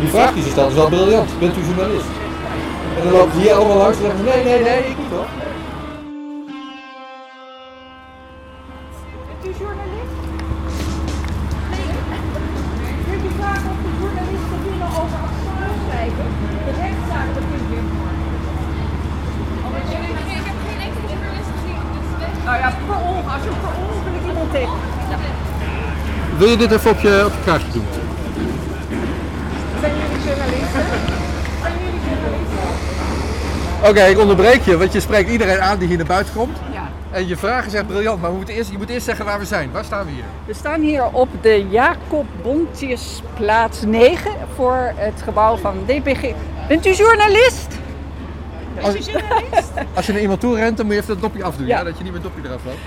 Die vraag die ze stelt is wel briljant. Bent u journalist? En dan lopen hier allemaal langs en zeggen ze, nee, nee, nee, ik niet hoor. Bent u journalist? Kunt u vragen of de journalisten willen over Assange schrijven? De rechtszaak begint weer morgen. Ik heb geen enkele journalist gezien. Dus Nou ja, per ongeluk, als je per ongeluk iemand tegen. Wil je dit even op je, op je kaartje doen? Zijn jullie journalisten? Zijn jullie Oké, ik onderbreek je, want je spreekt iedereen aan die hier naar buiten komt. Ja. En je vraag is echt briljant, maar we moeten eerst, je moet eerst zeggen waar we zijn. Waar staan we hier? We staan hier op de Jacob Bontjesplaats 9 voor het gebouw van DPG. Bent u journalist? Als, als je naar iemand toe rent, dan moet je even dat dopje afdoen, ja. Ja. dat je niet met het dopje eraf loopt.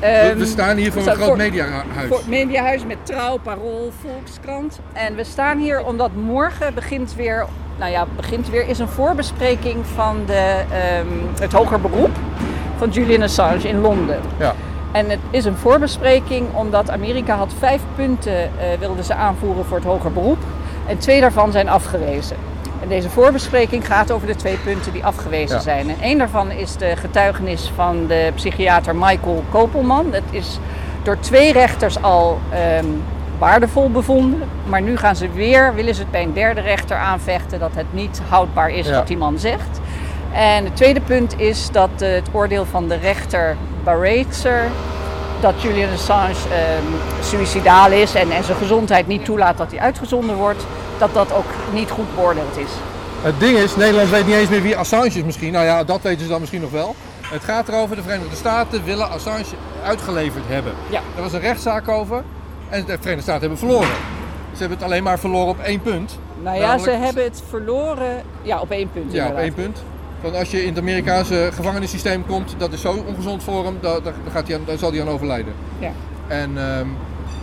Ehm, we, we staan hier voor een groot voor- mediahuis. Voor het mediahuis met Trouw, Parool, Volkskrant. En we staan hier omdat morgen begint weer, nou ja, begint weer, is een voorbespreking van de, ehm, het hoger beroep van Julian Assange in Londen. Ja. En het is een voorbespreking omdat Amerika had vijf punten eh wilde ze aanvoeren voor het hoger beroep. En twee daarvan zijn afgewezen. En deze voorbespreking gaat over de twee punten die afgewezen Ja. zijn. En één daarvan is de getuigenis van de psychiater Michael Kopelman. Dat is door twee rechters al ehm, waardevol bevonden. Maar nu gaan ze weer, willen ze het bij een derde rechter aanvechten dat het niet houdbaar is Ja. wat die man zegt. En het tweede punt is dat eh, het oordeel van de rechter Baratzer dat Julian Assange ehm suicidaal is en, en zijn gezondheid niet toelaat dat hij uitgezonden wordt, dat dat ook niet goed beoordeeld is. Het ding is, Nederland weet niet eens meer wie Assange is misschien. Nou ja, dat weten ze dan misschien nog wel. Het gaat erover, de Verenigde Staten willen Assange uitgeleverd hebben. Ja. Er was een rechtszaak over en de Verenigde Staten hebben verloren. Ze hebben het alleen maar verloren op één punt. Nou ja, Namelijk- ze hebben het verloren ja, op één punt. Ja, op inderdaad. één punt. Want als je in het Amerikaanse gevangenissysteem komt, dat is zo ongezond voor hem, daar, daar, gaat hij aan, daar zal hij aan overlijden. Ja. En ehm,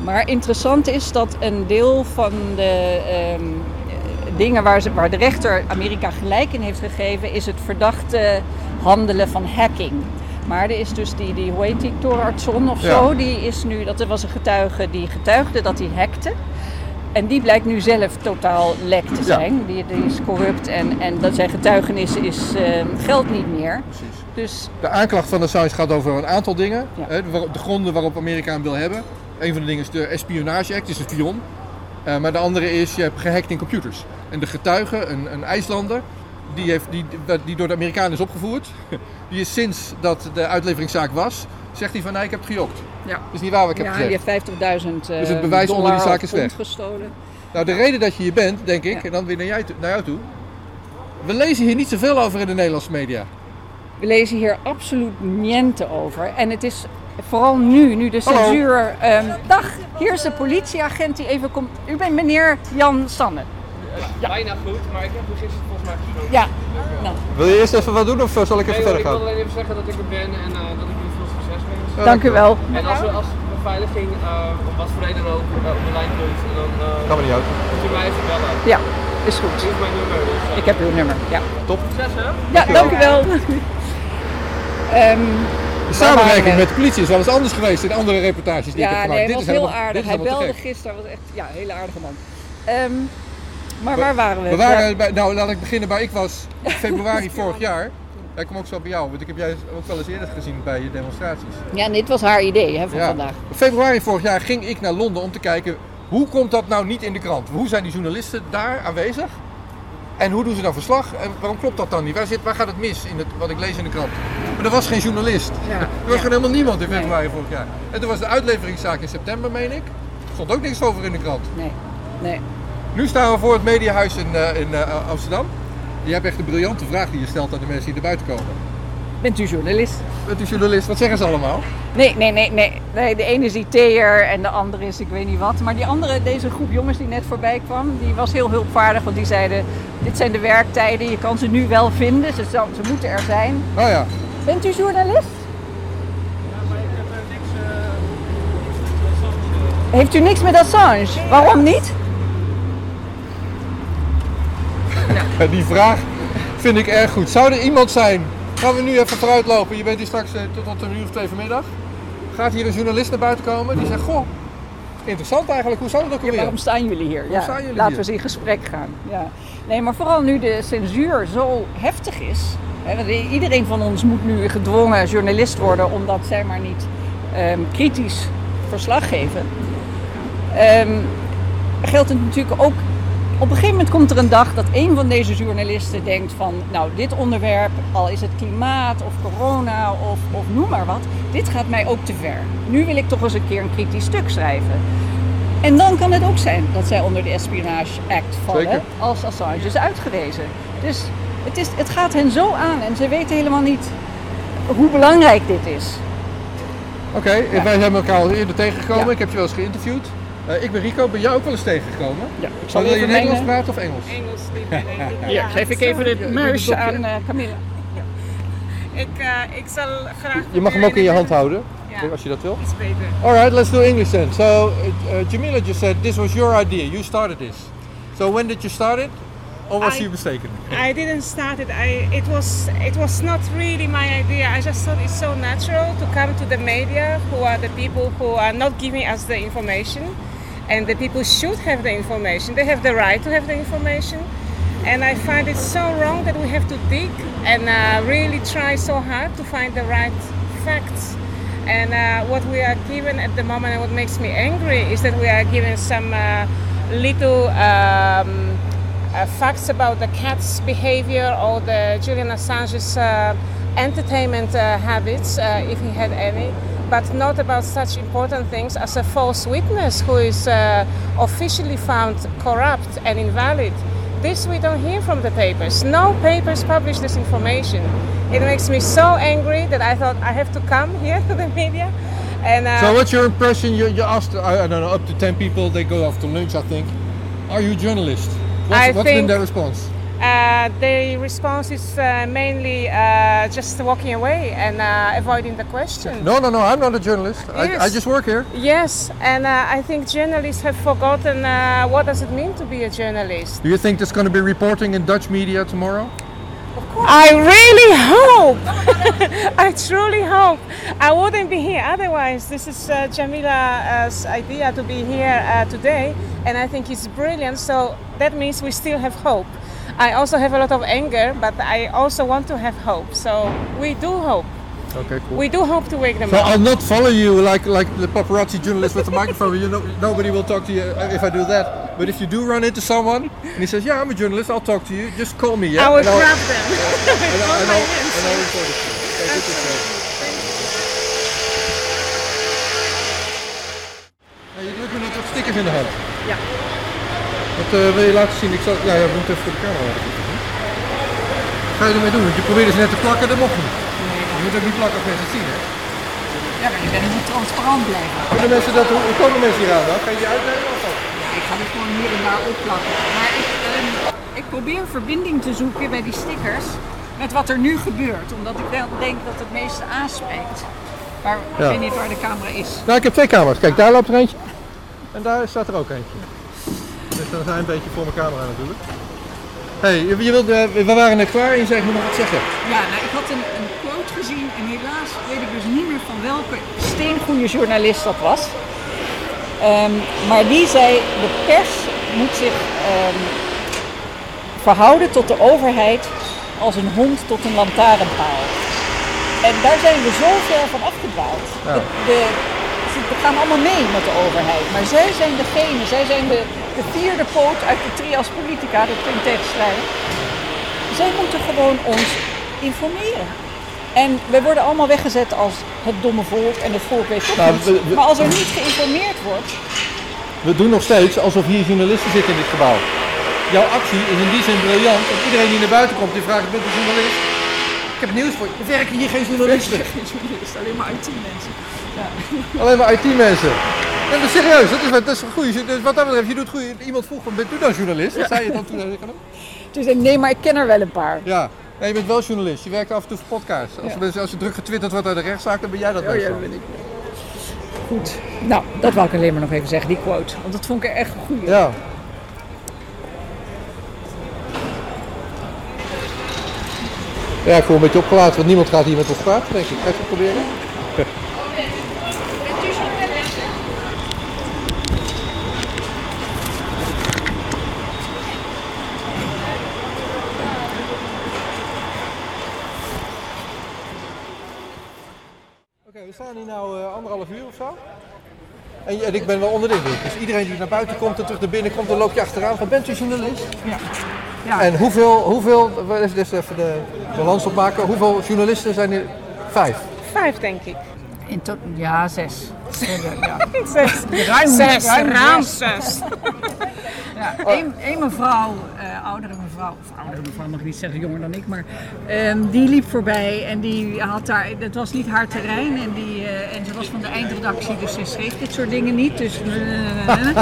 Maar interessant is dat een deel van de ehm, eh, dingen waar, ze, waar de rechter Amerika gelijk in heeft gegeven, is het verdachte handelen van hacking. Maar er is dus die, die hoe heet die, of Ja. zo, die is nu, dat was een getuige die getuigde dat hij hackte. En die blijkt nu zelf totaal lek te Ja. zijn. Die, die is corrupt en, en dat zijn getuigenis is, eh, geldt niet meer. precies. Dus De aanklacht van Assange gaat over een aantal dingen. Ja. Hè, de, waar- de gronden waarop Amerika hem wil hebben. Een van de dingen is de Espionage Act, is een spion. Eh, maar de andere is, je hebt gehackt in computers. En de getuige, een, een IJslander, die, heeft, die, die door de Amerikanen is opgevoerd. Die is sinds dat de uitleveringszaak was, zegt hij van nee, ik heb het gejokt. ja, Dat is niet waar wat ik heb ja gezegd. die heeft 50.000 eh Dus het bewijs onder die zaak is weg. gestolen. Nou, de reden dat je hier bent, denk ik, Ja. en dan weer naar, jij, naar jou toe. We lezen hier niet zoveel over in de Nederlandse media. We lezen hier absoluut niente over. En het is vooral nu, nu de censuur... ehm, dag, hier is de politieagent die even komt. U bent meneer Jan Sanne. Bijna goed, maar ik heb er gisteren volgens mij gesproken. Ja, nou, Wil je eerst even wat doen of zal ik Nee, even hoor, verder ik wil gaan? alleen even zeggen dat ik er ben en eh, dat ik jullie veel succes wens. dank u wel. En als, we, als beveiliging uh, om wat voor reden dan ook eh, op de lijn komt, dan uh, Kan me niet uit. moet u mij even bellen. Ja, is goed. Dit is mijn nummer, dus uh, Ik heb uw nummer, ja. succes hè. Ja, dank u wel. Ehm, De samenwerking met de politie is wel eens anders geweest in andere reportages die ik heb ja, gemaakt. nee, dit was is heel helemaal, aardig. Dit is Hij belde gisteren, was echt ja, een hele aardige man. Ehm, maar waar waren we? We waren bij, nou laat ik beginnen bij, ik was februari vorig jaar. Ja, ik kom ook zo bij jou, want ik heb jij ook wel eens eerder gezien bij je demonstraties. Ja, dit was haar idee hè, van Ja. vandaag. Februari vorig jaar ging ik naar Londen om te kijken hoe komt dat nou niet in de krant? Hoe zijn die journalisten daar aanwezig? En hoe doen ze dan verslag? En waarom klopt dat dan niet? Waar, zit, waar gaat het mis in het, wat ik lees in de krant? Maar er was geen journalist. Ja. Er was gewoon helemaal niemand in Nee. februari vorig jaar. En toen was de uitleveringszaak in september, meen ik. Er stond ook niks over in de krant. Nee, nee. Nu staan we voor het Mediahuis in, eh, in eh, Amsterdam. Je hebt echt een briljante vraag die je stelt aan de mensen die er buiten komen. Bent u journalist? Bent u journalist? Wat zeggen ze allemaal? Nee, nee, nee, nee. nee de ene is IT'er en de andere is ik weet niet wat. Maar die andere, deze groep jongens die net voorbij kwam, die was heel hulpvaardig. Want die zeiden, dit zijn de werktijden, je kan ze nu wel vinden. Ze, ze moeten er zijn. Nou ja, Bent u journalist? Heeft u niks met Assange? Waarom niet? Die vraag vind ik erg goed. Zou er iemand zijn? Gaan we nu even vooruitlopen? Je bent hier straks eh, tot, tot een uur of twee vanmiddag. Gaat hier een journalist naar buiten komen die zegt: Goh, Interessant eigenlijk, hoe zat het ook Ja, alweer? waarom staan jullie hier? Ja, staan jullie laten hier? we eens in gesprek gaan. Ja. Nee, maar vooral nu de censuur zo heftig is. Hè, iedereen van ons moet nu gedwongen journalist worden omdat zij maar niet ehm, kritisch verslag geven. Ehm, geldt het natuurlijk ook. Op een gegeven moment komt er een dag dat een van deze journalisten denkt van, nou dit onderwerp, al is het klimaat of corona of, of noem maar wat, dit gaat mij ook te ver. Nu wil ik toch eens een keer een kritisch stuk schrijven. En dan kan het ook zijn dat zij onder de Espionage Act vallen Zeker. als Assange is uitgewezen. Dus het, is, het gaat hen zo aan en ze weten helemaal niet hoe belangrijk dit is. Oké, wij hebben elkaar al eerder tegengekomen. Ja. Ik heb je wel eens geïnterviewd. Eh, ik ben Rico, ben jij ook wel eens tegengekomen? Ja, ik Zal wil je Nederlands mijn, praten of Engels? Engels liever, denk ik. Ja, geef ik even het aan eh, Camilla. Ik, eh, ik zal graag... Je mag hem ook in je hand houden, als je dat wil. Iets beter. Alright, let's do English then. So, uh, Jamila just said this was your idea. You started this. So when did you start it? Or was I- you mistaken? I didn't start it. I it was it was not really my idea. I just thought it's so natural to come to the media, who are the people who are not giving us the information, and the people should have the information. They have the right to have the information, and I find it so wrong that we have to dig and uh, really try so hard to find the right facts. And uh, what we are given at the moment, and what makes me angry, is that we are given some uh, little um, uh, facts about the cat's behavior or the Julian Assange's uh, entertainment uh, habits, if he had any, but not about such important things as a false witness who is uh, officially found corrupt and invalid. This we don't hear from the papers. No papers publish this information. It makes me so angry that I thought I have to come here to the media. And uh, So what's your impression? You, you asked, I, I don't know, up to 10 people, they go off to lunch I think. Are you a journalist? What's, I what's been their response? Uh, the response is uh, mainly uh, just walking away and uh, avoiding the question. No, no, no, I'm not a journalist. I, I just work here. Yes, and uh, I think journalists have forgotten uh, what does it mean to be a journalist. Do you think there's going to be reporting in Dutch media tomorrow? Of course I really hope. I truly hope. I wouldn't be here otherwise. This is uh, Jamila's idea to be here uh, today, and I think it's brilliant. So that means we still have hope. I also have a lot of anger, but I also want to have hope. So we do hope. Okay, cool. We do hope to wake them So up. I'll not follow you like like the paparazzi journalist with the microphone. You know, nobody will talk to you uh, if I do that. But if you do run into someone and he says, "Yeah, I'm a journalist. I'll talk to you." Just call me. Yeah. I will grab them. and I'll- Hold and my I'll- hands. and I'll report it you. Okay, good to know. Ja, je drukt me net wat stickers in de hand. Ja. Wat eh, wil je laten zien? Ik zal, ja, ja, we moeten even voor de camera laten zien. Wat ga je ermee doen? Want je probeerde ze net te plakken, dat mocht niet. Je moet ook niet plakken als mensen het zien, hè? Ja, maar je bent moet transparant blijven. Kunnen mensen dat, hoe komen mensen hier aan dan? Ga je die uitleggen of wat? Ik ga het gewoon hier en daar opplakken. Maar ik, ehm, ik probeer verbinding te zoeken bij die stickers met wat er nu gebeurt. Omdat ik wel denk dat het meeste aanspreekt. Maar ik Ja. weet niet waar de camera is. Nou, ik heb twee camera's. Kijk, daar loopt er eentje. En daar staat er ook eentje. We een beetje voor mijn camera natuurlijk. hey, je, je wilde, we waren net klaar en je zei, ik moet nog wat zeggen. Ja, nou, ik had een, een quote gezien en helaas weet ik dus niet meer van welke steengoede journalist dat was. Ehm, maar die zei, de pers moet zich ehm, verhouden tot de overheid als een hond tot een lantaarnpaal. En daar zijn we zo ver van afgedwaald. Ja. De, de, ze- we gaan allemaal mee met de overheid, maar zij zijn degene, zij zijn de, de vierde poot uit de trias politica, de twin tegenstrijden. Zij moeten gewoon ons informeren. En we worden allemaal weggezet als het domme volk en het volk weet toch Nou, we- we- Maar als er niet geïnformeerd wordt, We doen nog steeds alsof hier journalisten zitten in dit gebouw. Jouw actie is in die zin briljant. Want iedereen die naar buiten komt, die vraagt, bent u journalist? Ik heb nieuws voor je. Er werken hier geen journalisten. journalist, alleen maar IT-mensen. Alleen maar IT-mensen. Nee, maar serieus, dat is, dat is een goede. Dus wat dat betreft, je doet goed. Iemand vroeg van, bent u dan journalist? Dat zei je dan toen. Dus ik, nee, maar ik ken er wel een paar. Ja. Nee, je bent wel journalist. Je werkt af en toe voor podcasts. Als, mensen- als je druk getwitterd wordt uit de rechtszaak, dan ben jij dat Oh ja, dat ben ik. Goed. Nou, dat wou ik alleen maar nog even zeggen, die quote. Want dat vond ik er echt goeie. Ja. Ja, ik voel een beetje opgelaten, want niemand gaat hier met ons praten, denk ik. Ga je het proberen? Staan hier nou eh, anderhalf uur of zo. En, ik ben wel onder de indruk. Dus iedereen die naar buiten komt en terug naar binnen komt, dan loop je achteraan. Van, bent u journalist? Ja. Ja. En hoeveel, hoeveel, we dus even de balans opmaken. Hoeveel journalisten zijn er? Vijf. Vijf, denk ik. In ja, zes. Ja. Zes. Ruim, Zes. ruim Ruim zes. Ja, één, één mevrouw, eh, oudere mevrouw, of oudere mevrouw mag ik niet zeggen, jonger dan ik, maar ehm, die liep voorbij en die had daar, het was niet haar terrein en, die, eh, en ze was van de eindredactie, dus ze schreef dit soort dingen niet. Dus,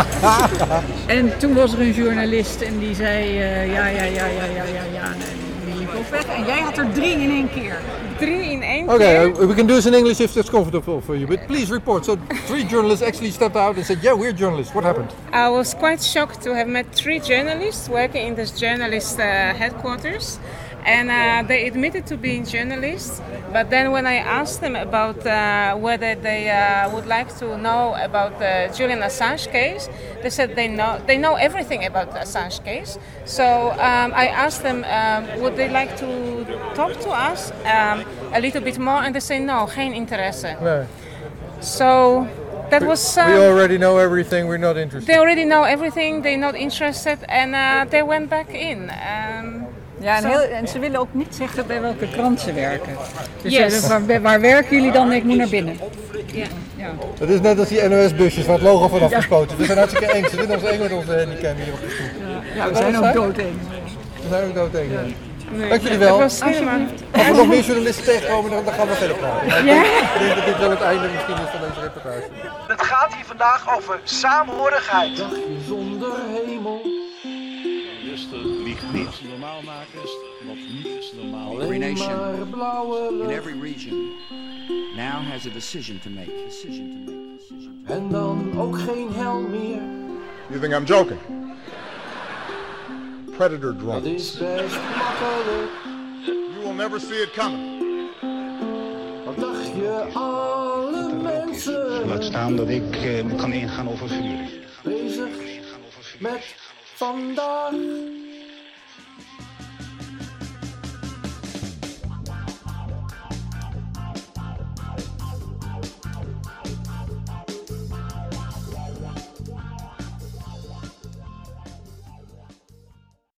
en toen was er een journalist en die zei, eh, ja, ja, ja, ja, ja, ja, ja, en weg. En jij had er drie in één keer. Drie in één Okay, keer. uh, we can do this in English if that's comfortable for you. But please report. So three journalists actually stepped out and said, "Yeah, we're journalists. What happened?" I was quite shocked to have met three journalists working in this journalist uh, headquarters. And uh, they admitted to being journalists, but then when I asked them about uh, whether they uh, would like to know about the Julian Assange case, they said they know they know everything about the Assange case. So um, I asked them, um, would they like to talk to us um, a little bit more, and they say no, geen interesse. No. So that was. we um, already know everything. We're not interested. they already know everything, they're not interested, and uh, they went back in. Um, Ja, en, heel, en ze willen ook niet zeggen bij welke krant ze werken. Dus Yes. waar, waar werken jullie dan? Ik moet naar binnen. ja. Ja. Dat is net als die NOS-busjes waar het logo vanaf gespoten. We zijn hartstikke eng. Ze doen ons eng met onze handicap hier op de stoel. Ja, we zijn zijn ook ook dood doodeng. We zijn ook doodeng. ja. Nee, Dank jullie wel. Als we nog meer journalisten tegenkomen, dan, dan gaan we verder praten. Maar ik denk- dat dit wel het einde misschien is van deze reportage. Het gaat hier vandaag over saamhorigheid. Zonder hemel. Niet. Normaal maken is wat niet normaal Every nation Maar blauwe in every region now has a decision to make. Decision to make. Decision to make. En dan ook geen hel meer. You think I'm joking? Predator Dat drones. is best makkelijk. You will never see it coming. Wat dacht je, alle mensen Laat staan dat ik eh, kan ingaan over vuur. bezig met vandaag.